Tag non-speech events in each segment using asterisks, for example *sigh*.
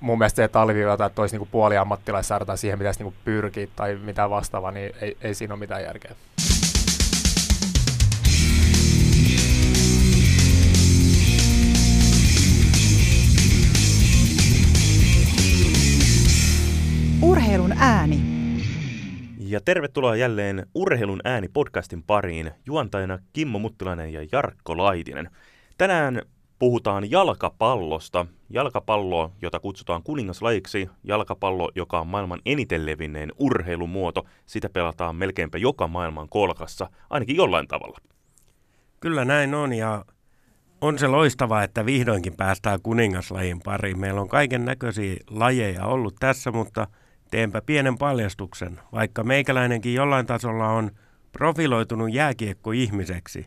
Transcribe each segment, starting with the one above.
mun mielestä se, että aliviivata, että olisi niin puoli ammattilaissarja tai siihen pitäisi niin pyrkiä tai mitä vastaavaa, niin ei, ei siinä ole mitään järkeä. Urheilun ääni. Ja tervetuloa jälleen Urheilun ääni podcastin pariin. Juontajana Kimmo Muttilainen ja Jarkko Laitinen. Tänään puhutaan jalkapallosta. Jalkapallo, jota kutsutaan kuningaslajiksi. Jalkapallo, joka on maailman eniten levinneen urheilumuoto. Sitä pelataan melkeinpä joka maailman kolkassa, ainakin jollain tavalla. Kyllä näin on ja on se loistavaa, että vihdoinkin päästään kuningaslajin pariin. Meillä on kaiken näköisiä lajeja ollut tässä, mutta – Teenpä pienen paljastuksen. Vaikka meikäläinenkin jollain tasolla on profiloitunut jääkiekko ihmiseksi,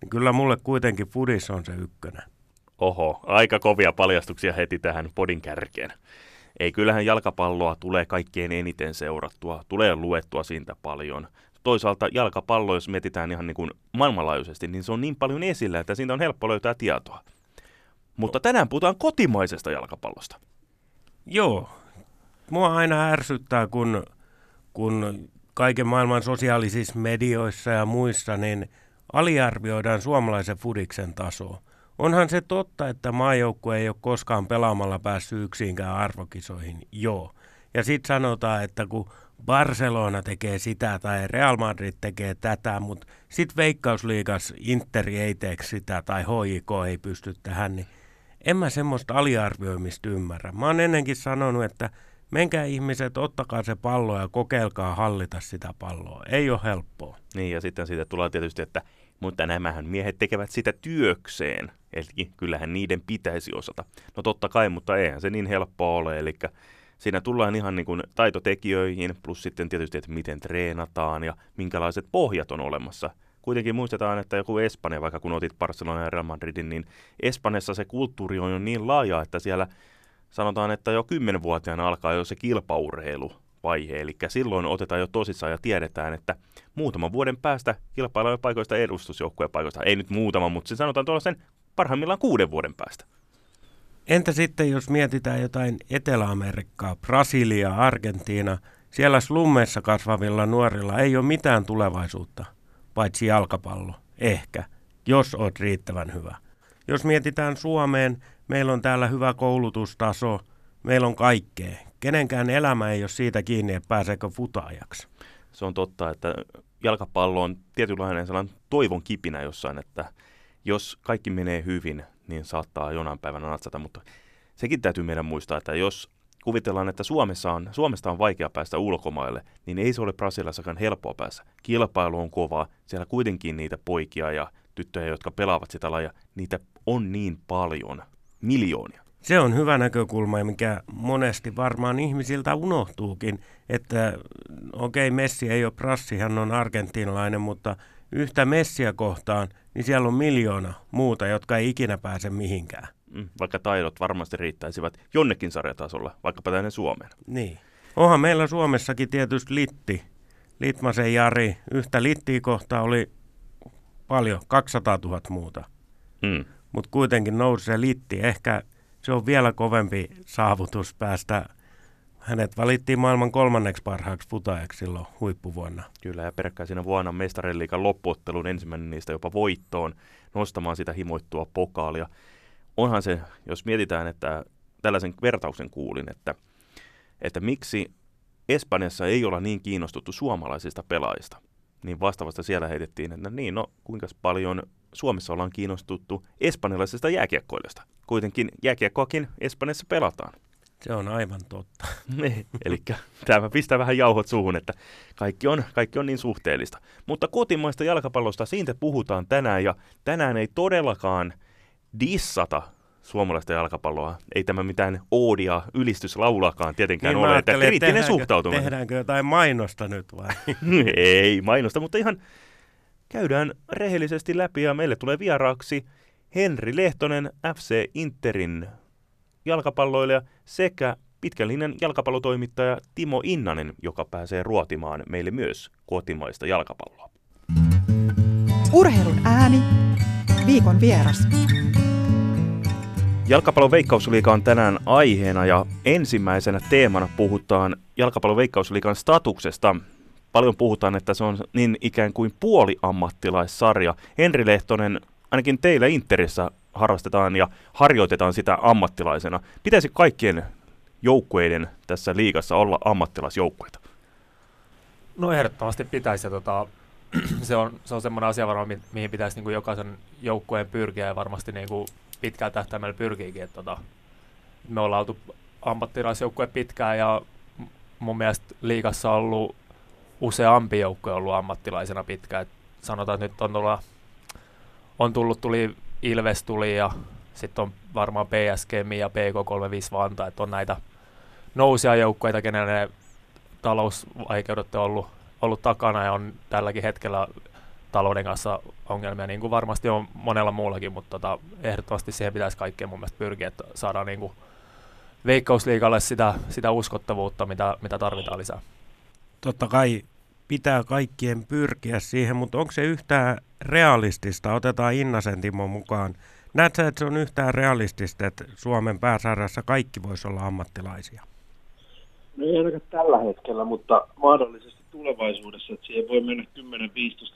niin kyllä mulle kuitenkin fudis on se ykkönen. Oho, aika kovia paljastuksia heti tähän podin kärkeen. Ei, kyllähän jalkapalloa tulee kaikkein eniten seurattua, tulee luettua siitä paljon. Toisaalta jalkapallo, jos mietitään ihan niin kuin maailmanlaajuisesti, niin se on niin paljon esillä, että siitä on helppo löytää tietoa. Mutta tänään puhutaan kotimaisesta jalkapallosta. Joo, mua aina ärsyttää, kun, kun kaiken maailman sosiaalisissa medioissa ja muissa, niin aliarvioidaan suomalaisen fudiksen tasoa. Onhan se totta, että maajoukkue ei ole koskaan pelaamalla päässyt yksiinkään arvokisoihin, joo. Ja sitten sanotaan, että kun Barcelona tekee sitä tai Real Madrid tekee tätä, mutta sitten Veikkausliigas Interi ei tee sitä tai HIK ei pysty tähän, niin en mä semmoista aliarvioimista ymmärrä. Mä oon ennenkin sanonut, että menkää ihmiset, ottakaa se pallo ja kokeilkaa hallita sitä palloa. Ei ole helppoa. Niin ja sitten siitä tulee tietysti, että mutta nämähän miehet tekevät sitä työkseen. Eli kyllähän niiden pitäisi osata. No totta kai, mutta eihän se niin helppoa ole. Eli siinä tullaan ihan niin kuin taitotekijöihin, plus sitten tietysti, että miten treenataan ja minkälaiset pohjat on olemassa. Kuitenkin muistetaan, että joku Espanja, vaikka kun otit Barcelona ja Real Madridin, niin Espanjassa se kulttuuri on jo niin laaja, että siellä sanotaan, että jo 10-vuotiaana alkaa jo se kilpaurheilu vaihe, eli silloin otetaan jo tosissaan ja tiedetään, että muutaman vuoden päästä kilpaillaan paikoista edustusjoukkueen paikoista. Ei nyt muutama, mutta se sanotaan tuolla sen parhaimmillaan kuuden vuoden päästä. Entä sitten, jos mietitään jotain Etelä-Amerikkaa, Brasilia, Argentiina, siellä slummeissa kasvavilla nuorilla ei ole mitään tulevaisuutta, paitsi jalkapallo, ehkä, jos olet riittävän hyvä. Jos mietitään Suomeen, meillä on täällä hyvä koulutustaso, meillä on kaikkea. Kenenkään elämä ei ole siitä kiinni, että pääseekö futaajaksi. Se on totta, että jalkapallo on tietynlainen sellainen toivon kipinä jossain, että jos kaikki menee hyvin, niin saattaa jonain päivänä natsata, mutta sekin täytyy meidän muistaa, että jos kuvitellaan, että Suomessa on, Suomesta on vaikea päästä ulkomaille, niin ei se ole Brasiliassakaan helppoa päässä. Kilpailu on kova, siellä kuitenkin niitä poikia ja tyttöjä, jotka pelaavat sitä lajia, niitä on niin paljon, miljoonia. Se on hyvä näkökulma, mikä monesti varmaan ihmisiltä unohtuukin, että okei, okay, Messi ei ole prassi, hän on argentinalainen, mutta yhtä Messiä kohtaan, niin siellä on miljoona muuta, jotka ei ikinä pääse mihinkään. Mm, vaikka taidot varmasti riittäisivät jonnekin sarjatasolla, vaikkapa tänne Suomeen. Niin. Onhan meillä Suomessakin tietysti Litti, Litmasen Jari. Yhtä Littiä kohtaa oli paljon, 200 000 muuta. Mm mutta kuitenkin nousi se litti. Ehkä se on vielä kovempi saavutus päästä. Hänet valittiin maailman kolmanneksi parhaaksi putajaksi silloin huippuvuonna. Kyllä, ja peräkkäisenä vuonna mestariliikan loppuottelun ensimmäinen niistä jopa voittoon nostamaan sitä himoittua pokaalia. Onhan se, jos mietitään, että tällaisen vertauksen kuulin, että, että miksi Espanjassa ei olla niin kiinnostuttu suomalaisista pelaajista, niin vastaavasti siellä heitettiin, että niin, no kuinka paljon Suomessa ollaan kiinnostuttu espanjalaisesta jääkiekkoilijasta. Kuitenkin jääkiekkoakin Espanjassa pelataan. Se on aivan totta. *laughs* Niin, eli tämä pistää vähän jauhot suuhun, että kaikki on, kaikki on niin suhteellista. Mutta kotimaista jalkapallosta, siitä puhutaan tänään, ja tänään ei todellakaan dissata suomalaista jalkapalloa. Ei tämä mitään oodia, ylistyslaulakaan tietenkään niin ole, että kriittinen suhtautuminen. Tehdäänkö jotain mainosta nyt vai? *laughs* ei mainosta, mutta ihan käydään rehellisesti läpi ja meille tulee vieraaksi Henri Lehtonen, FC Interin jalkapalloilija sekä pitkänlinjan jalkapallotoimittaja Timo Innanen, joka pääsee ruotimaan meille myös kotimaista jalkapalloa. Urheilun ääni, viikon vieras. Jalkapallon veikkausliiga on tänään aiheena ja ensimmäisenä teemana puhutaan jalkapallon veikkausliigan statuksesta. Paljon puhutaan, että se on niin ikään kuin puoliammattilaissarja. Henri Lehtonen, ainakin teillä Interissä harrastetaan ja harjoitetaan sitä ammattilaisena. Pitäisi kaikkien joukkueiden tässä liigassa olla ammattilaisjoukkueita? No ehdottomasti pitäisi. Tota, *clears throat* se on, se on semmoinen asia varmaan, mi- mihin pitäisi niin kuin jokaisen joukkueen pyrkiä ja varmasti niin kuin pitkällä tähtäimellä pyrkiikin. Että tota, me ollaan oltu ammattilaisjoukkue pitkään ja mun mielestä liigassa on ollut useampi joukkue ollut ammattilaisena pitkään. Et sanotaan, että nyt on, tulla, on tullut, tuli Ilves tuli ja sitten on varmaan PSG ja PK35 Vanta, että on näitä nousia joukkueita, kenelle ne talousvaikeudet on ollut, ollut takana ja on tälläkin hetkellä talouden kanssa ongelmia, niin kuin varmasti on monella muullakin, mutta tota, ehdottomasti siihen pitäisi kaikkeen mun mielestä pyrkiä, että saadaan niin kuin veikkausliikalle sitä, sitä uskottavuutta, mitä, mitä tarvitaan lisää. Totta kai pitää kaikkien pyrkiä siihen, mutta onko se yhtään realistista? Otetaan Innasen Timo mukaan. Näetkö, että se on yhtään realistista, että Suomen pääsarjassa kaikki voisi olla ammattilaisia? No ei ainakaan tällä hetkellä, mutta mahdollisesti tulevaisuudessa, että siihen voi mennä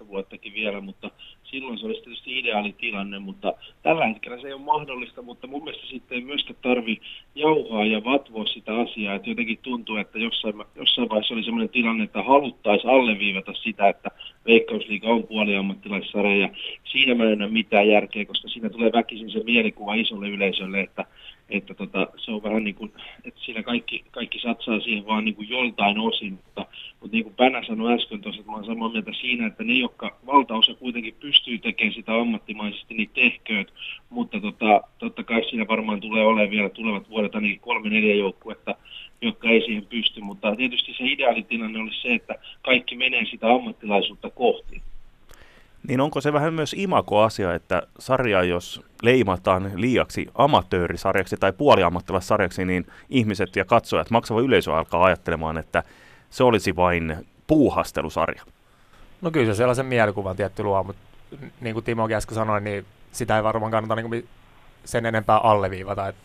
10-15 vuottakin vielä, mutta silloin se olisi tietysti ideaali tilanne, mutta tällä hetkellä se ei ole mahdollista, mutta mun mielestä sitten ei myöskään tarvi jauhaa ja vatvoa sitä asiaa, että jotenkin tuntuu, että jossain, jossain vaiheessa oli sellainen tilanne, että haluttaisiin alleviivata sitä, että Veikkausliiga on puoliammattilaissarja ja siinä mä en näe mitään järkeä, koska siinä tulee väkisin se mielikuva isolle yleisölle, että että tota, se on vähän niin kuin, että siinä kaikki, kaikki satsaa siihen vaan niin kuin joltain osin, mutta, mutta niin kuin Pänä sanoi äsken tuossa, että mä olen samaa mieltä siinä, että ne, jotka valtaosa kuitenkin pystyy tekemään sitä ammattimaisesti, niin tehkööt, mutta tota, totta kai siinä varmaan tulee olemaan vielä tulevat vuodet ainakin kolme neljä joukkuetta, jotka ei siihen pysty, mutta tietysti se ideaalitilanne olisi se, että kaikki menee sitä ammattilaisuutta kohti. Niin onko se vähän myös imako-asia, että sarja, jos leimataan liiaksi amatöörisarjaksi tai puoliammattilaissarjaksi, niin ihmiset ja katsojat, maksava yleisö alkaa ajattelemaan, että se olisi vain puuhastelusarja? No kyllä se sellaisen mielikuvan tietty luo, mutta niin kuin Timo äsken sanoi, niin sitä ei varmaan kannata niin sen enempää alleviivata. Että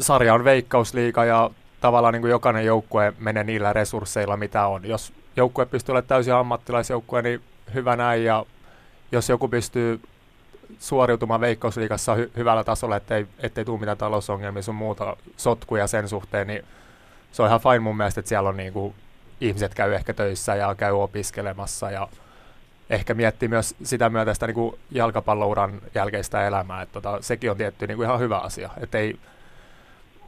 sarja on veikkausliiga ja tavallaan niin kuin jokainen joukkue menee niillä resursseilla, mitä on. Jos joukkue pystyy olemaan täysin ammattilaisjoukkue, niin hyvä näin. Ja jos joku pystyy suoriutumaan veikkausliikassa hy- hyvällä tasolla, ettei, ettei tule mitään talousongelmia sun muuta sotkuja sen suhteen, niin se on ihan fine mun mielestä, että siellä on niin kuin, ihmiset käy ehkä töissä ja käy opiskelemassa ja ehkä miettii myös sitä myötä sitä niin kuin jalkapallouran jälkeistä elämää, että tota, sekin on tietty niin kuin ihan hyvä asia, että ei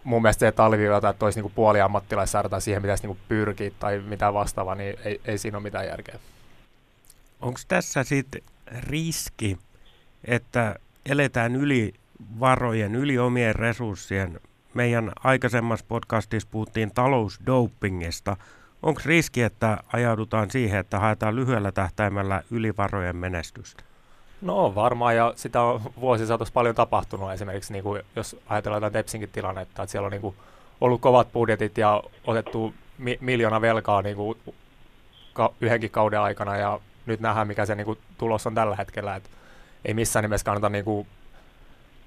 mun mielestä se, että aliviivata, että olisi niin puoli ammattilaissarja tai siihen pitäisi niin pyrkiä tai mitä vastaavaa, niin ei, ei siinä ole mitään järkeä. Onko tässä sitten riski, että eletään yli varojen, yli omien resurssien? Meidän aikaisemmassa podcastissa puhuttiin talousdopingista. Onko riski, että ajaudutaan siihen, että haetaan lyhyellä tähtäimellä ylivarojen menestystä? No on varmaan, ja sitä on vuosisatossa paljon tapahtunut. Esimerkiksi niin kuin, jos ajatellaan jotain Tepsinkin tilannetta, että siellä on niin kuin, ollut kovat budjetit ja otettu mi- miljoona velkaa niin kuin, ka- yhdenkin kauden aikana, ja nyt nähdään, mikä se niin kuin, tulos on tällä hetkellä. Et ei missään nimessä kannata niin kuin,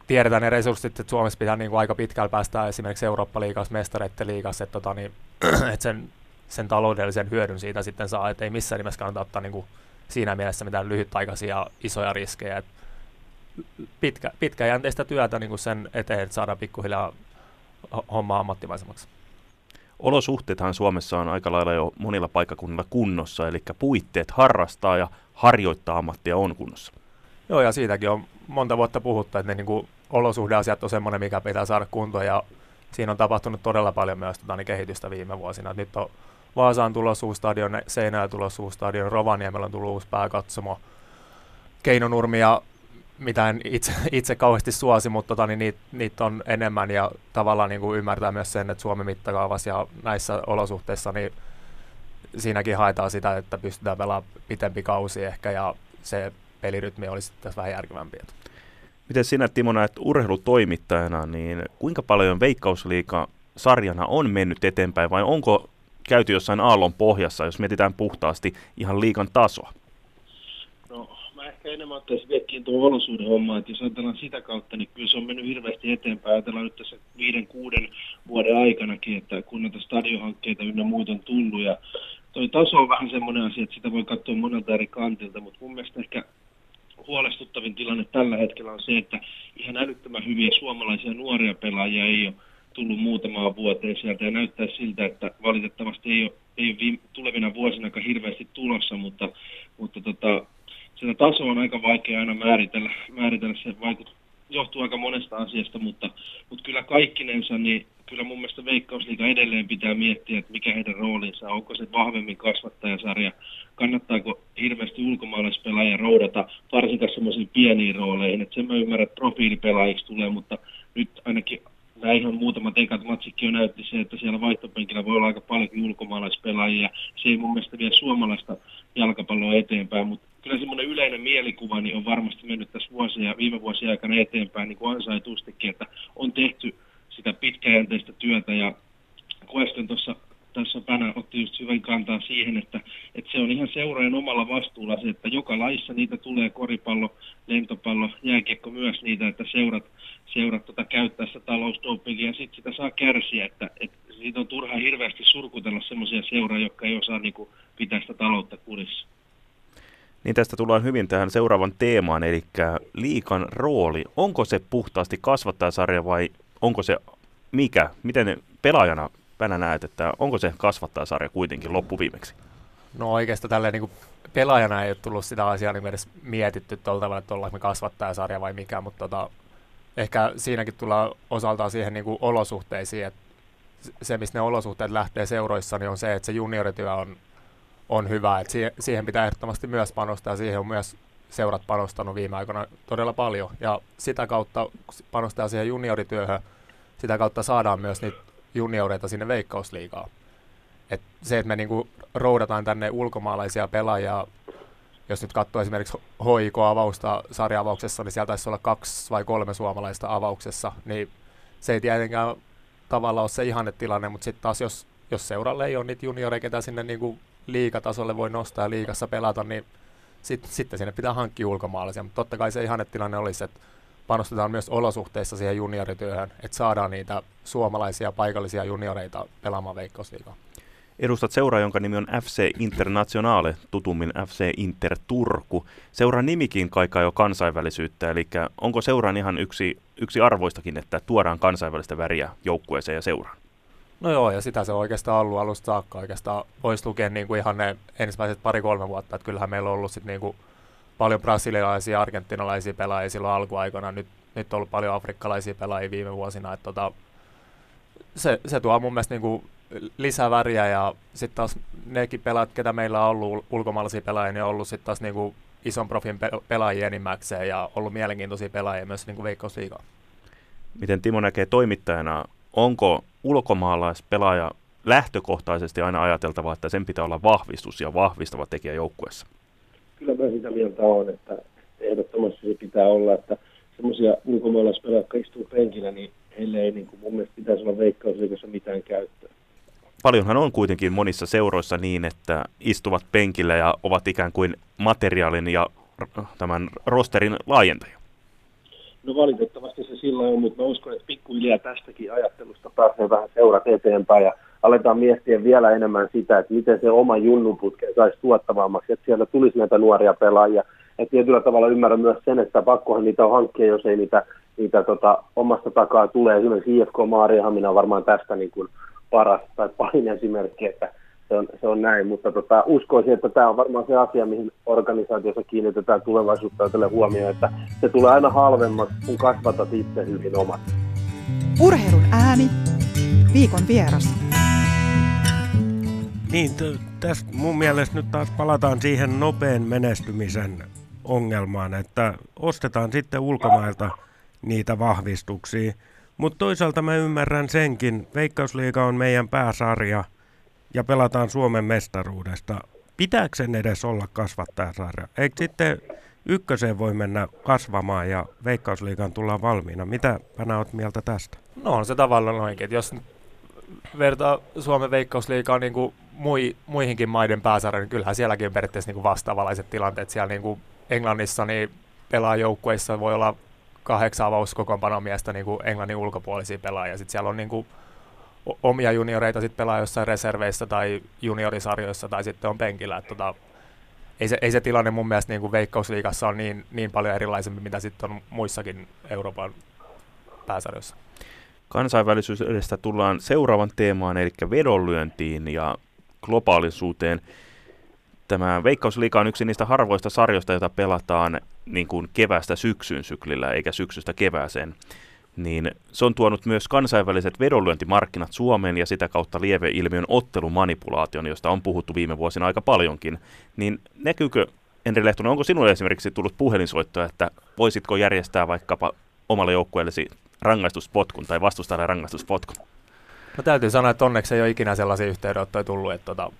tiedetään ne resurssit, että Suomessa pitää niin kuin, aika pitkällä päästä esimerkiksi Eurooppa-liigassa, mestareiden liigassa, että tota, niin, *clears throat* et sen, sen taloudellisen hyödyn siitä sitten saa, että ei missään nimessä kannata ottaa niin kuin, siinä mielessä mitään lyhytaikaisia isoja riskejä. Et pitkä, pitkäjänteistä työtä niin kuin sen eteen, että saadaan pikkuhiljaa homma ammattimaisemmaksi. Olosuhteethan Suomessa on aika lailla jo monilla paikkakunnilla kunnossa, eli puitteet harrastaa ja harjoittaa ammattia on kunnossa. Joo, ja siitäkin on monta vuotta puhuttu, että ne niin kuin, olosuhdeasiat on semmoinen, mikä pitää saada kuntoon, ja siinä on tapahtunut todella paljon myös tota, niin kehitystä viime vuosina. Nyt on Vaasaan tulossa uusi stadion, Seinäjä tulossa uusi stadion, Rovaniemellä on tullut uusi pääkatsomo, Keinonurmi ja mitä en itse, *laughs* itse kauheasti suosi, mutta tota, niin niitä, niitä on enemmän ja tavallaan niin kuin ymmärtää myös sen, että Suomen mittakaavassa ja näissä olosuhteissa niin siinäkin haetaan sitä, että pystytään pelaamaan pitempi kausi ehkä ja se pelirytmi olisi tässä vähän järkevämpi. Miten sinä Timo näet urheilutoimittajana, niin kuinka paljon Veikkausliiga sarjana on mennyt eteenpäin vai onko käyty jossain aallon pohjassa, jos mietitään puhtaasti ihan liikan tasoa? Ehkä enemmän ottaisi viekkiin tuo olosuuden homma, että jos ajatellaan sitä kautta, niin kyllä se on mennyt hirveästi eteenpäin. Ajatellaan nyt tässä viiden, kuuden vuoden aikanakin, että kun näitä stadionhankkeita ynnä muita on tullut ja toi taso on vähän semmoinen asia, että sitä voi katsoa monelta eri kantilta, mutta mun mielestä ehkä huolestuttavin tilanne tällä hetkellä on se, että ihan älyttömän hyviä suomalaisia nuoria pelaajia ei ole tullut muutamaan vuoteen sieltä ja näyttää siltä, että valitettavasti ei ole, ei ole viime, tulevina vuosina hirveästi tulossa, mutta, mutta tota, sitä taso on aika vaikea aina määritellä, määritellä se vaikut, johtuu aika monesta asiasta, mutta, mutta kyllä kaikkinensa, niin kyllä mun mielestä Veikkausliiga edelleen pitää miettiä, että mikä heidän roolinsa on. Onko se vahvemmin kasvattajasarja, kannattaako hirveästi ulkomaalaispelaajia roudata varsinkaan semmoisiin pieniin rooleihin. Että sen mä ymmärrän, että profiilipelaajiksi tulee, mutta nyt ainakin nämä ihan muutamat ekat matsikin jo näytti se, että siellä vaihtopenkillä voi olla aika paljon ulkomaalaispelaajia. Se ei mun mielestä vie suomalaista jalkapalloa eteenpäin, mutta kyllä semmoinen yleinen mielikuva niin on varmasti mennyt tässä vuosia, viime vuosien aikana eteenpäin niin kuin ansaitustikin, että on tehty sitä pitkäjänteistä työtä ja Koesten tuossa tässä Pänä otti just hyvän kantaa siihen, että, että se on ihan seuraajan omalla vastuulla se, että joka laissa niitä tulee koripallo, lentopallo, jääkiekko myös niitä, että seurat, seurat tota käyttäessä talousdopingia ja sitten sitä saa kärsiä, että, että siitä on turha hirveästi surkutella semmoisia seuraa, jotka ei osaa niin kuin, pitää sitä taloutta kurissa. Niin tästä tullaan hyvin tähän seuraavan teemaan, eli liikan rooli. Onko se puhtaasti kasvattajasarja vai onko se mikä? Miten pelaajana Pänä näet, että onko se kasvattajasarja kuitenkin loppuviimeksi? No oikeastaan tälleen niin pelaajana ei ole tullut sitä asiaa niin edes mietitty tuolla tavalla, että ollaanko me kasvattajasarja vai mikä, mutta tota, ehkä siinäkin tullaan osaltaan siihen niin kuin olosuhteisiin, että se, mistä ne olosuhteet lähtee seuroissa, niin on se, että se juniorityö on, on hyvä, että siihen, siihen pitää ehdottomasti myös panostaa, ja siihen on myös seurat panostanut viime aikoina todella paljon, ja sitä kautta panostaa siihen juniorityöhön, sitä kautta saadaan myös niitä junioreita sinne veikkausliigaan. Et se, että me niinku roudataan tänne ulkomaalaisia pelaajia, jos nyt katsoo esimerkiksi HIK-avausta sarja-avauksessa, niin sieltä taisi olla kaksi vai kolme suomalaista avauksessa, niin se ei tietenkään tavallaan ole se ihannetilanne, mutta sitten taas jos, jos seuralle ei ole niitä junioreita, ketä sinne niinku liikatasolle voi nostaa ja liikassa pelata, niin sit, sitten sinne pitää hankkia ulkomaalaisia, mutta totta kai se ihannetilanne olisi, että panostetaan myös olosuhteissa siihen juniorityöhön, että saadaan niitä suomalaisia paikallisia junioreita pelaamaan Veikkausliigaa. Edustat seuraa, jonka nimi on FC Internationale, tutummin FC Inter Turku. Seuran nimikin kaikaa jo kansainvälisyyttä, eli onko seuraan ihan yksi, yksi arvoistakin, että tuodaan kansainvälistä väriä joukkueeseen ja seuraan? No joo, ja sitä se on oikeastaan ollut alusta saakka. Oikeastaan voisi lukea niin kuin ihan ne ensimmäiset pari-kolme vuotta, että kyllähän meillä on ollut sitten niin kuin paljon brasilialaisia, argentinalaisia pelaajia silloin alkuaikana. Nyt, nyt on ollut paljon afrikkalaisia pelaajia viime vuosina. Että tota, se, se tuo mun mielestä niinku lisää väriä ja sitten taas nekin pelaajat, ketä meillä on ollut ulkomaalaisia pelaajia, niin on ollut sitten taas niinku ison profin pe- pelaajia enimmäkseen ja ollut mielenkiintoisia pelaajia myös niinku Veikkausliigaa. Miten Timo näkee toimittajana, onko ulkomaalaispelaaja lähtökohtaisesti aina ajateltava, että sen pitää olla vahvistus ja vahvistava tekijä joukkueessa? Kyllä mä sitä mieltä olen, että ehdottomasti se pitää olla, että semmoisia ulkomaalaispelaajia, jotka istuu penkillä, niin heille ei niin kuin mun mielestä pitäisi olla veikkausliikassa mitään käyttöä. Paljonhan on kuitenkin monissa seuroissa niin, että istuvat penkillä ja ovat ikään kuin materiaalin ja tämän rosterin laajentajia. No valitettavasti se silloin on, mutta mä uskon, että pikkuhiljaa tästäkin ajattelusta pääsee vähän seurat eteenpäin ja aletaan miettiä vielä enemmän sitä, että miten se oma junnuputke saisi tuottavammaksi, että sieltä tulisi näitä nuoria pelaajia. Ja tietyllä tavalla ymmärrän myös sen, että pakkohan niitä on hankkia, jos ei niitä, niitä tota, omasta takaa tule. Esimerkiksi IFK Maariahamina on varmaan tästä niin kuin paras tai pahin esimerkki, että se on, se on näin, mutta tota, uskoisin, että tämä on varmaan se asia, mihin organisaatiossa kiinnitetään tulevaisuutta ajatellen huomioon, että se tulee aina halvemmaksi, kun kasvatat itse hyvin omat. Urheilun ääni, viikon vieras. Niin, tässä mun mielestä nyt taas palataan siihen nopean menestymisen ongelmaan, että ostetaan sitten ulkomailta niitä vahvistuksia. Mutta toisaalta mä ymmärrän senkin, Veikkausliiga on meidän pääsarja ja pelataan Suomen mestaruudesta. Pitääkö sen edes olla kasvattajasarja? Eikö sitten ykköseen voi mennä kasvamaan ja Veikkausliigaan tullaan valmiina? Mitä Pänä oot mieltä tästä? No on se tavallaan oikein. Jos vertaa Suomen veikkausliikaa niin kuin mui, muihinkin maiden pääsarjoihin, niin kyllähän sielläkin on periaatteessa niin kuin vastaavalaiset tilanteet. Siellä niin kuin Englannissa niin pelaajoukkueissa voi olla kahdeksan avauskokoonpanomiestä niin kuin Englannin ulkopuolisia pelaajia. Sitten siellä on niin kuin omia junioreita sit pelaa jossain reserveissä tai juniorisarjoissa tai sitten on penkillä. Että tota, ei, se, ei se tilanne mun mielestä niin kuin Veikkausliigassa on niin, niin paljon erilaisempi, mitä sitten on muissakin Euroopan pääsarjoissa. Kansainvälisyydestä tullaan seuraavan teemaan, eli vedonlyöntiin ja globaalisuuteen. Tämä Veikkausliiga on yksi niistä harvoista sarjoista, joita pelataan niin kuin kevästä syksyn syklillä, eikä syksystä kevääseen. Niin se on tuonut myös kansainväliset vedonlyöntimarkkinat Suomeen ja sitä kautta lieveilmiön ottelumanipulaation, josta on puhuttu viime vuosina aika paljonkin. Niin näkyykö, Enri Lehtonen, onko sinulle esimerkiksi tullut puhelinsoittoja, että voisitko järjestää vaikkapa omalle joukkueellesi rangaistuspotkun tai vastustajalle rangaistuspotkun? No täytyy sanoa, että onneksi ei ole ikinä sellaisia yhteydenottoja tullut, että tota,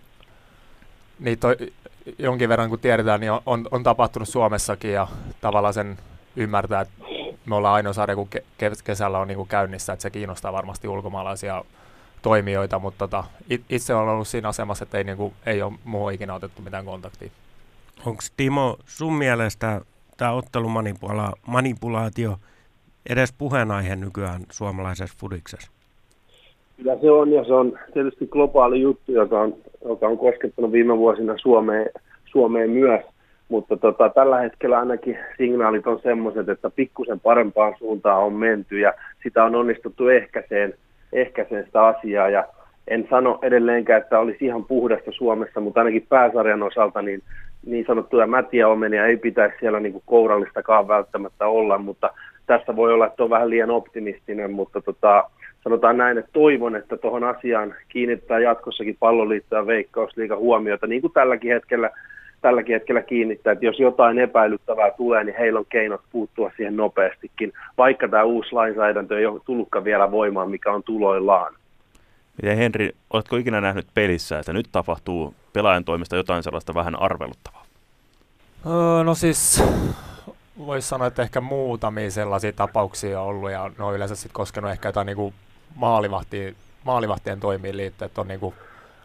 niitä on jonkin verran kun tiedetään, niin on, on, on tapahtunut Suomessakin ja tavallaan sen ymmärtää, että me ollaan ainoa sarja, kun ke- kesällä on niin kuin käynnissä, että se kiinnostaa varmasti ulkomaalaisia toimijoita, mutta tota, itse olen ollut siinä asemassa, että ei, niin kuin, ei ole muuhun ikinä otettu mitään kontaktia. Onko Timo sun mielestä tämä ottelumanipulaatio edes puheenaihe nykyään suomalaisessa fudiksessa? Kyllä se on, ja se on tietysti globaali juttu, joka on, joka on koskettanut viime vuosina Suomeen, Suomeen myös. Mutta tota, tällä hetkellä ainakin signaalit on semmoiset, että pikkusen parempaan suuntaan on menty ja sitä on onnistuttu ehkäiseen, ehkäiseen sitä asiaa. Ja en sano edelleenkään, että olisi ihan puhdasta Suomessa, mutta ainakin pääsarjan osalta niin, niin sanottuja mätiä omenia ei pitäisi siellä niin kuin kourallistakaan välttämättä olla, mutta tässä voi olla, että on vähän liian optimistinen, mutta tota, sanotaan näin, että toivon, että tuohon asiaan kiinnittää jatkossakin palloliitto ja veikkausliiga huomiota, niin kuin tälläkin hetkellä, tälläkin hetkellä kiinnittää, että jos jotain epäilyttävää tulee, niin heillä on keinot puuttua siihen nopeastikin, vaikka tämä uusi lainsäädäntö ei ole tullutkaan vielä voimaan, mikä on tuloillaan. Miten Henri, oletko ikinä nähnyt pelissä, että nyt tapahtuu pelaajan toimesta jotain sellaista vähän arveluttavaa? Öö, no siis voisi sanoa, että ehkä muutamia sellaisia tapauksia on ollut ja ne on yleensä sitten koskenut ehkä jotain niin maalivahtien, maalivahtien toimiin liittyen, että on niin kuin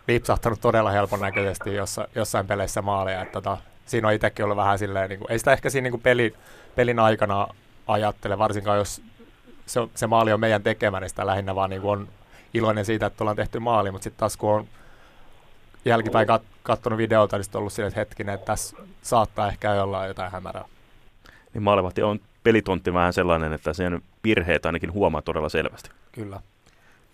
lipsahtanut todella helpon näköisesti jossa, jossain peleissä maaleja. Että tota, siinä on itsekin ollut vähän silleen, niin kuin, ei sitä ehkä siinä niin kuin peli, pelin aikana ajattele, varsinkaan jos se, se maali on meidän tekemä, niin sitä lähinnä vaan niin kuin on iloinen siitä, että ollaan tehty maali, mutta sitten taas kun on jälkipäin kat, katsonut videolta, niin sitten on ollut silleen, että hetkinen, että tässä saattaa ehkä olla jotain hämärää. Niin maalivahti on pelitontti vähän sellainen, että sen virheet ainakin huomaa todella selvästi. Kyllä.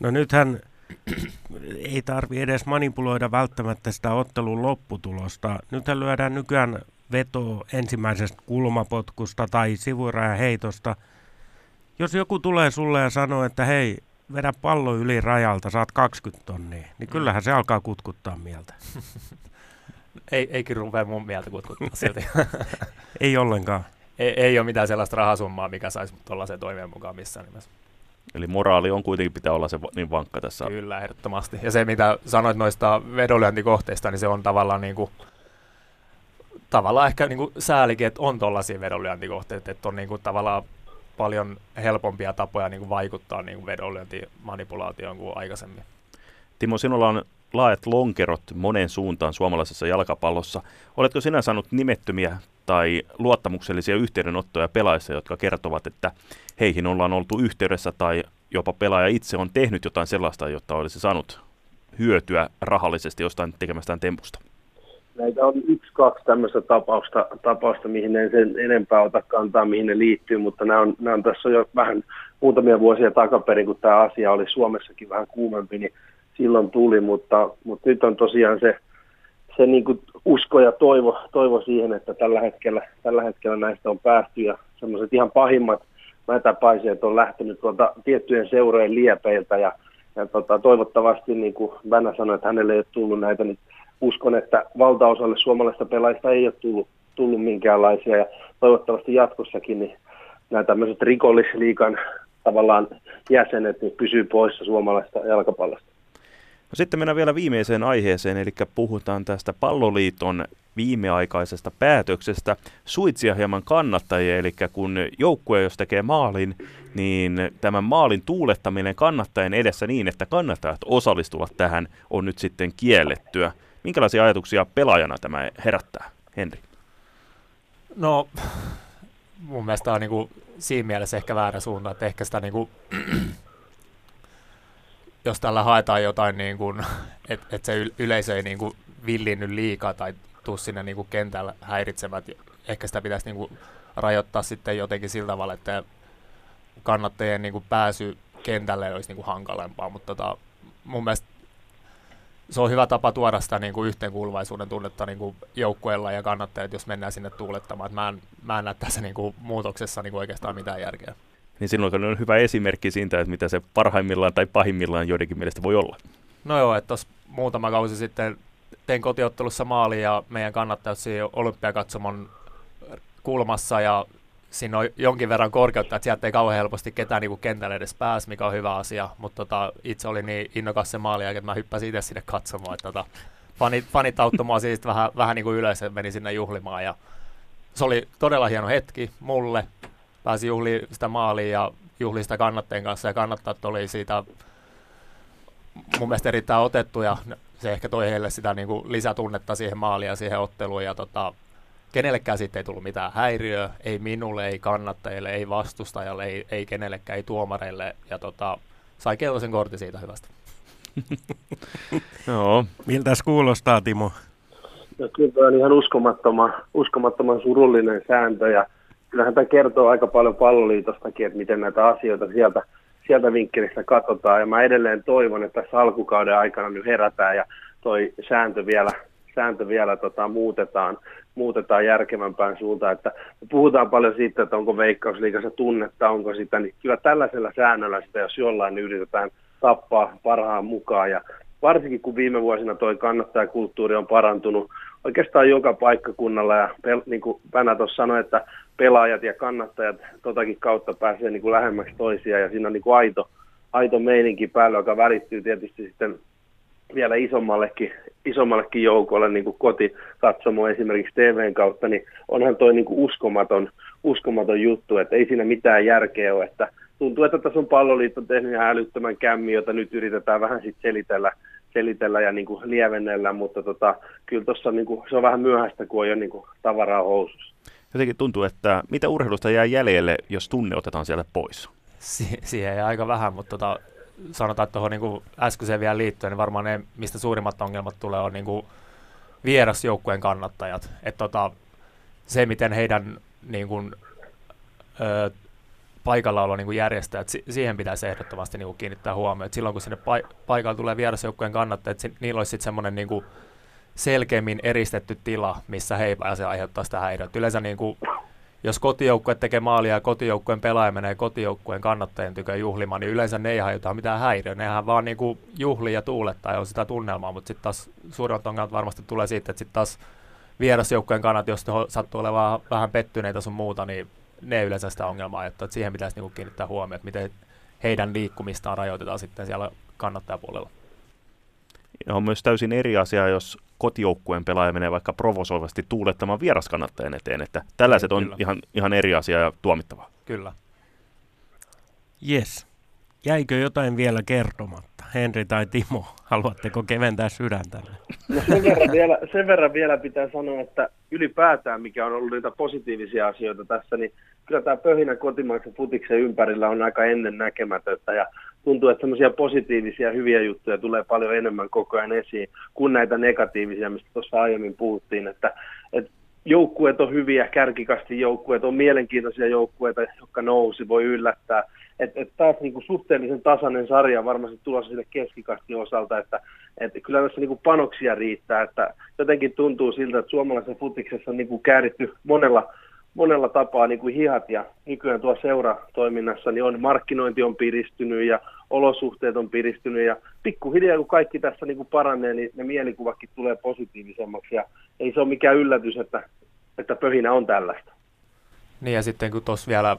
No nythän *clears throat* ei tarvi edes manipuloida välttämättä sitä ottelun lopputulosta. Nythän lyödään nykyään veto ensimmäisestä kulmapotkusta tai sivurajaheitosta. Jos joku tulee sulle ja sanoo, että hei, vedä pallo yli rajalta, saat 20 tonnia, niin kyllähän se alkaa kutkuttaa mieltä. *laughs* ei, eikin rupea mun mieltä kutkuttaa *laughs* silti. ei ollenkaan. Ei, ei ole mitään sellaista rahasummaa, mikä saisi tuollaiseen toimeen mukaan missään nimessä. Eli moraali on kuitenkin pitää olla se niin vankka tässä. Kyllä, ehdottomasti. Ja se, mitä sanoit noista vedonlyöntikohteista, niin se on tavallaan niin kuin, tavallaan ehkä niin kuin säälikin, että on tuollaisia vedonlyöntikohteita, että on niin kuin tavallaan paljon helpompia tapoja niin kuin vaikuttaa niin kuin vedonlyöntimanipulaatioon kuin aikaisemmin. Timo, sinulla on laajat lonkerot monen suuntaan suomalaisessa jalkapallossa. Oletko sinä saanut nimettömiä tai luottamuksellisia yhteydenottoja pelaajista, jotka kertovat, että heihin ollaan oltu yhteydessä tai jopa pelaaja itse on tehnyt jotain sellaista, jotta olisi saanut hyötyä rahallisesti jostain tekemästään tempusta? Näitä on yksi, kaksi tämmöistä tapausta, tapausta, mihin en sen enempää ota kantaa, mihin ne liittyy, mutta nämä on, nämä on tässä jo vähän muutamia vuosia takaperin, kun tämä asia oli Suomessakin vähän kuumempi, niin silloin tuli, mutta, mutta nyt on tosiaan se, se niin kuin usko ja toivo, toivo siihen, että tällä hetkellä, tällä hetkellä näistä on päästy ja semmoiset ihan pahimmat mätäpaiseet on lähtenyt tuolta tiettyjen seurojen liepeiltä ja, ja tota, toivottavasti, niin kuin Vänä sanoi, että hänelle ei ole tullut näitä, niin uskon, että valtaosalle suomalaisista pelaajista ei ole tullut, tullut minkäänlaisia ja toivottavasti jatkossakin niin nämä tämmöiset rikollisliikan tavallaan jäsenet niin pysyy poissa suomalaista jalkapallosta. No sitten mennään vielä viimeiseen aiheeseen, eli puhutaan tästä palloliiton viimeaikaisesta päätöksestä suitsia hieman kannattajia, eli kun joukkue jos tekee maalin, niin tämän maalin tuulettaminen kannattajien edessä niin, että kannattajat osallistuvat tähän, on nyt sitten kiellettyä. Minkälaisia ajatuksia pelaajana tämä herättää, Henri? No, mun mielestä on niinku siinä mielessä ehkä väärä suunta, että ehkä sitä niinku, jos tällä haetaan jotain, niinku, *laughs* että et se yleisö ei niinku villinnyt liikaa tai tuu sinne niinku kentällä häiritsemään, ehkä sitä pitäisi niinku rajoittaa sitten jotenkin sillä tavalla, että kannattajien niinku pääsy kentälle olisi niinku hankalempaa, mutta tota, mun mielestä se on hyvä tapa tuoda sitä niin kuin yhteenkuuluvaisuuden tunnetta niin kuin joukkueella ja kannattajat, jos mennään sinne tuulettamaan. mä, en, mä en näe tässä niin kuin muutoksessa niin kuin oikeastaan mitään järkeä. Niin silloin on hyvä esimerkki siitä, että mitä se parhaimmillaan tai pahimmillaan joidenkin mielestä voi olla. No joo, että tuossa muutama kausi sitten tein kotiottelussa maali ja meidän kannattajat olympiakatsomon kulmassa ja siinä on jonkin verran korkeutta, että sieltä ei kauhean helposti ketään niin kentälle edes pääsi, mikä on hyvä asia, mutta tota, itse oli niin innokas se maali, että mä hyppäsin itse sinne katsomaan, että tota, fanit, fanit auttoi mua siis vähän, vähän niin kuin ylös, meni sinne juhlimaan ja se oli todella hieno hetki mulle, pääsi juhli sitä maaliin ja juhli sitä kannattajien kanssa ja kannattajat oli siitä mun mielestä erittäin otettu ja se ehkä toi heille sitä niin kuin lisätunnetta siihen maaliin ja siihen otteluun ja tota, kenellekään siitä ei tullut mitään häiriöä, ei minulle, ei kannattajille, ei vastustajalle, ei, ei kenellekään, ei tuomareille, ja tota, sai keltaisen kortin siitä hyvästä. *laughs* Joo. Miltäs kuulostaa, Timo? No, kyllä tämä on ihan uskomattoman, uskomattoman surullinen sääntö, ja kyllähän tämä kertoo aika paljon palloliitostakin, että miten näitä asioita sieltä, sieltä vinkkelistä katsotaan, ja mä edelleen toivon, että tässä alkukauden aikana nyt herätään, ja toi sääntö vielä, sääntö vielä tota, muutetaan, muutetaan järkevämpään suuntaan. Että me puhutaan paljon siitä, että onko veikkausliikassa tunnetta, onko sitä, niin kyllä tällaisella säännöllä sitä, jos jollain, niin yritetään tappaa parhaan mukaan. Ja varsinkin kun viime vuosina toi kannattajakulttuuri on parantunut oikeastaan joka paikkakunnalla, ja pel, niin kuin Pänä tuossa sanoi, että pelaajat ja kannattajat totakin kautta pääsee niin kuin lähemmäksi toisiaan, ja siinä on niin kuin aito, aito meininki päällä, joka välittyy tietysti sitten vielä isommallekin, isommallekin joukolle niin kuin kotikatsomo esimerkiksi TVn kautta, niin onhan toi niin kuin uskomaton, uskomaton juttu, että ei siinä mitään järkeä ole, että tuntuu, että tässä on palloliitto tehnyt ihan älyttömän kämmi, jota nyt yritetään vähän sitten selitellä, selitellä ja niin kuin lievennellä, mutta tota, kyllä tuossa niin kuin, se on vähän myöhäistä, kun on jo niin kuin tavaraa housussa. Jotenkin tuntuu, että mitä urheilusta jää jäljelle, jos tunne otetaan sieltä pois? Si- siihen ei aika vähän, mutta tota, sanotaan, että tuohon niin äskeiseen vielä liittyen, niin varmaan ne, mistä suurimmat ongelmat tulee, on niin kuin vierasjoukkueen kannattajat. Et tota, se, miten heidän niin kuin, ö, paikallaolo niin kuin järjestää, että siihen pitäisi ehdottomasti niin kuin kiinnittää huomioon. Silloin kun sinne pa- paikalle tulee vierasjoukkueen kannattajat, että niillä olisi sitten semmoinen niin kuin selkeämmin eristetty tila, missä he ei pääse aiheuttaa sitä häiriötä. Yleensä niin kuin jos kotijoukkue tekee maalia ja kotijoukkueen pelaaja menee kotijoukkueen kannattajien tykö juhlimaan, niin yleensä ne ei aiheuta mitään häiriöä. Nehän vaan niin kuin juhli ja tuulettaa ja on sitä tunnelmaa, mutta sitten taas suurimmat ongelmat varmasti tulee siitä, että sitten taas vierasjoukkueen kannat, jos sattuu olemaan vähän pettyneitä sun muuta, niin ne yleensä sitä ongelmaa, että siihen pitäisi niin kiinnittää huomioon, että miten heidän liikkumistaan rajoitetaan sitten siellä kannattajapuolella. Ja on myös täysin eri asia, jos kotijoukkueen pelaaja menee vaikka provosoivasti tuulettamaan vieraskannattajan eteen, että tällaiset on ihan, ihan eri asia ja tuomittavaa. Kyllä. Yes. Jäikö jotain vielä kertomatta? Henri tai Timo, haluatteko keventää sydäntä? No sen verran, vielä, sen verran vielä pitää sanoa, että ylipäätään mikä on ollut niitä positiivisia asioita tässä, niin kyllä tämä pöhinä kotimaisen futiksen ympärillä on aika ennen näkemätöntä ja tuntuu, että semmoisia positiivisia hyviä juttuja tulee paljon enemmän koko ajan esiin kuin näitä negatiivisia, mistä tuossa aiemmin puhuttiin, että, että joukkueet on hyviä, kärkikasti joukkueet on mielenkiintoisia joukkueita, jotka nousi, voi yllättää. Että et taas niinku suhteellisen tasainen sarja varmasti tulossa sille keskikastin osalta, että et kyllä tässä niinku panoksia riittää, että jotenkin tuntuu siltä, että suomalaisen futiksessa on niinku kääritty monella monella tapaa niin kuin hihat ja nykyään tuo seuratoiminnassa niin on markkinointi on piristynyt ja olosuhteet on piristynyt ja pikkuhiljaa kun kaikki tässä niin kuin paranee, niin ne mielikuvakin tulee positiivisemmaksi ja ei se ole mikään yllätys, että, että pöhinä on tällaista. Niin ja sitten kun tuossa vielä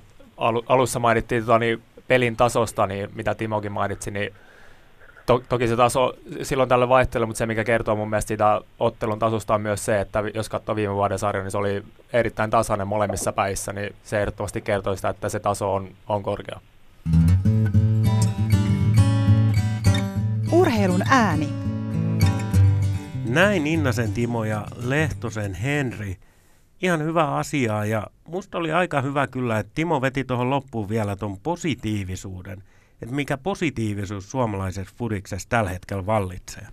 alussa mainittiin tota, niin pelin tasosta, niin mitä Timokin mainitsi, niin to, toki se taso silloin tällä vaihtelee, mutta se mikä kertoo mun mielestä siitä ottelun tasosta on myös se, että jos katsoo viime vuoden sarjan, niin se oli erittäin tasainen molemmissa päissä, niin se ehdottomasti kertoo sitä, että se taso on, on korkea. Urheilun ääni. Näin Innasen Timo ja Lehtosen Henri ihan hyvä asiaa ja musta oli aika hyvä kyllä, että Timo veti tuohon loppuun vielä tuon positiivisuuden. Että mikä positiivisuus suomalaisessa fudiksessa tällä hetkellä vallitsee.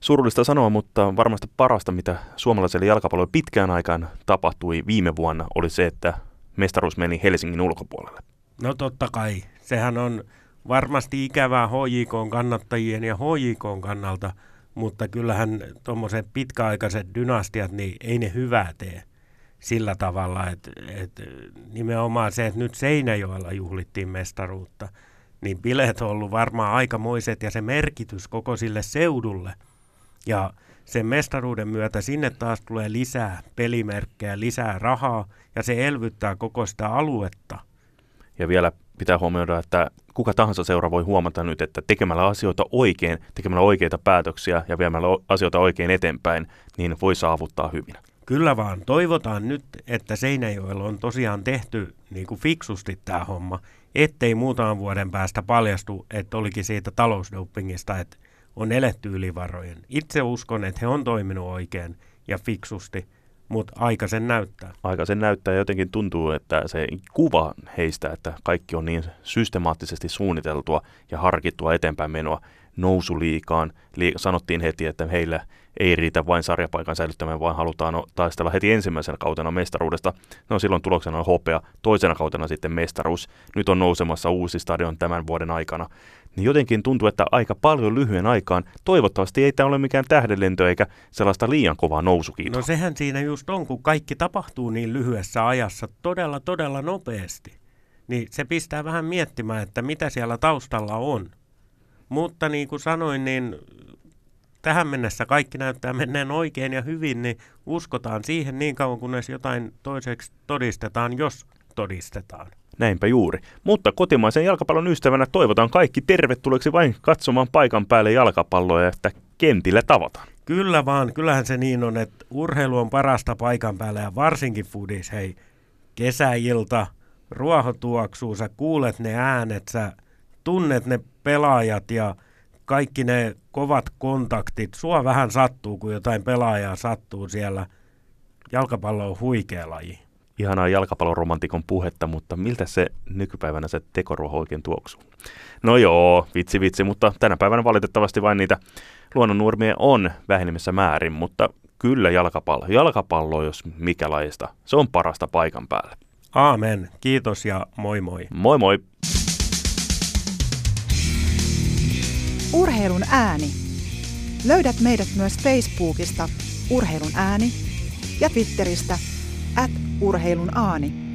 Surullista sanoa, mutta varmasti parasta, mitä suomalaiselle jalkapallolle pitkään aikaan tapahtui viime vuonna, oli se, että mestaruus meni Helsingin ulkopuolelle. No totta kai. Sehän on varmasti ikävää HJK kannattajien ja HJK kannalta, mutta kyllähän tuommoiset pitkäaikaiset dynastiat, niin ei ne hyvää tee sillä tavalla, että, että nimenomaan se, että nyt Seinäjoella juhlittiin mestaruutta, niin bileet on ollut varmaan aikamoiset ja se merkitys koko sille seudulle. Ja sen mestaruuden myötä sinne taas tulee lisää pelimerkkejä, lisää rahaa ja se elvyttää koko sitä aluetta. Ja vielä pitää huomioida, että kuka tahansa seura voi huomata nyt, että tekemällä asioita oikein, tekemällä oikeita päätöksiä ja viemällä asioita oikein eteenpäin, niin voi saavuttaa hyvin. Kyllä vaan. Toivotaan nyt, että Seinäjoella on tosiaan tehty niin kuin fiksusti tämä homma, ettei muutaman vuoden päästä paljastu, että olikin siitä talousdopingista, että on eletty ylivarojen. Itse uskon, että he on toiminut oikein ja fiksusti, mutta aika sen näyttää. Aika sen näyttää ja jotenkin tuntuu, että se kuva heistä, että kaikki on niin systemaattisesti suunniteltua ja harkittua eteenpäin menoa nousuliikaan. Li- sanottiin heti, että heillä ei riitä vain sarjapaikan säilyttämään, vaan halutaan taistella heti ensimmäisenä kautena mestaruudesta. No silloin tuloksena on hopea, toisena kautena sitten mestaruus. Nyt on nousemassa uusi stadion tämän vuoden aikana. Niin jotenkin tuntuu, että aika paljon lyhyen aikaan, toivottavasti ei tämä ole mikään tähdenlento eikä sellaista liian kovaa nousukiitoa. No sehän siinä just on, kun kaikki tapahtuu niin lyhyessä ajassa todella, todella nopeasti. Niin se pistää vähän miettimään, että mitä siellä taustalla on. Mutta niin kuin sanoin, niin tähän mennessä kaikki näyttää menneen oikein ja hyvin, niin uskotaan siihen niin kauan, kunnes jotain toiseksi todistetaan, jos todistetaan. Näinpä juuri. Mutta kotimaisen jalkapallon ystävänä toivotan kaikki tervetulleeksi vain katsomaan paikan päälle jalkapalloa ja että kentillä tavataan. Kyllä vaan, kyllähän se niin on, että urheilu on parasta paikan päällä ja varsinkin fudis, hei, kesäilta, ruoho tuoksuu, sä kuulet ne äänet, sä tunnet ne pelaajat ja kaikki ne kovat kontaktit. Sua vähän sattuu, kun jotain pelaajaa sattuu siellä. Jalkapallo on huikea laji. Ihanaa jalkapalloromantikon puhetta, mutta miltä se nykypäivänä se tekoruoho oikein tuoksuu? No joo, vitsi vitsi, mutta tänä päivänä valitettavasti vain niitä luonnonnuormia on vähenemässä määrin, mutta kyllä jalkapallo. Jalkapallo, jos mikä lajista, se on parasta paikan päälle. Aamen. Kiitos ja moi moi. Moi moi. Urheilun ääni. Löydät meidät myös Facebookista Urheilun ääni ja Twitteristä at urheilun aani.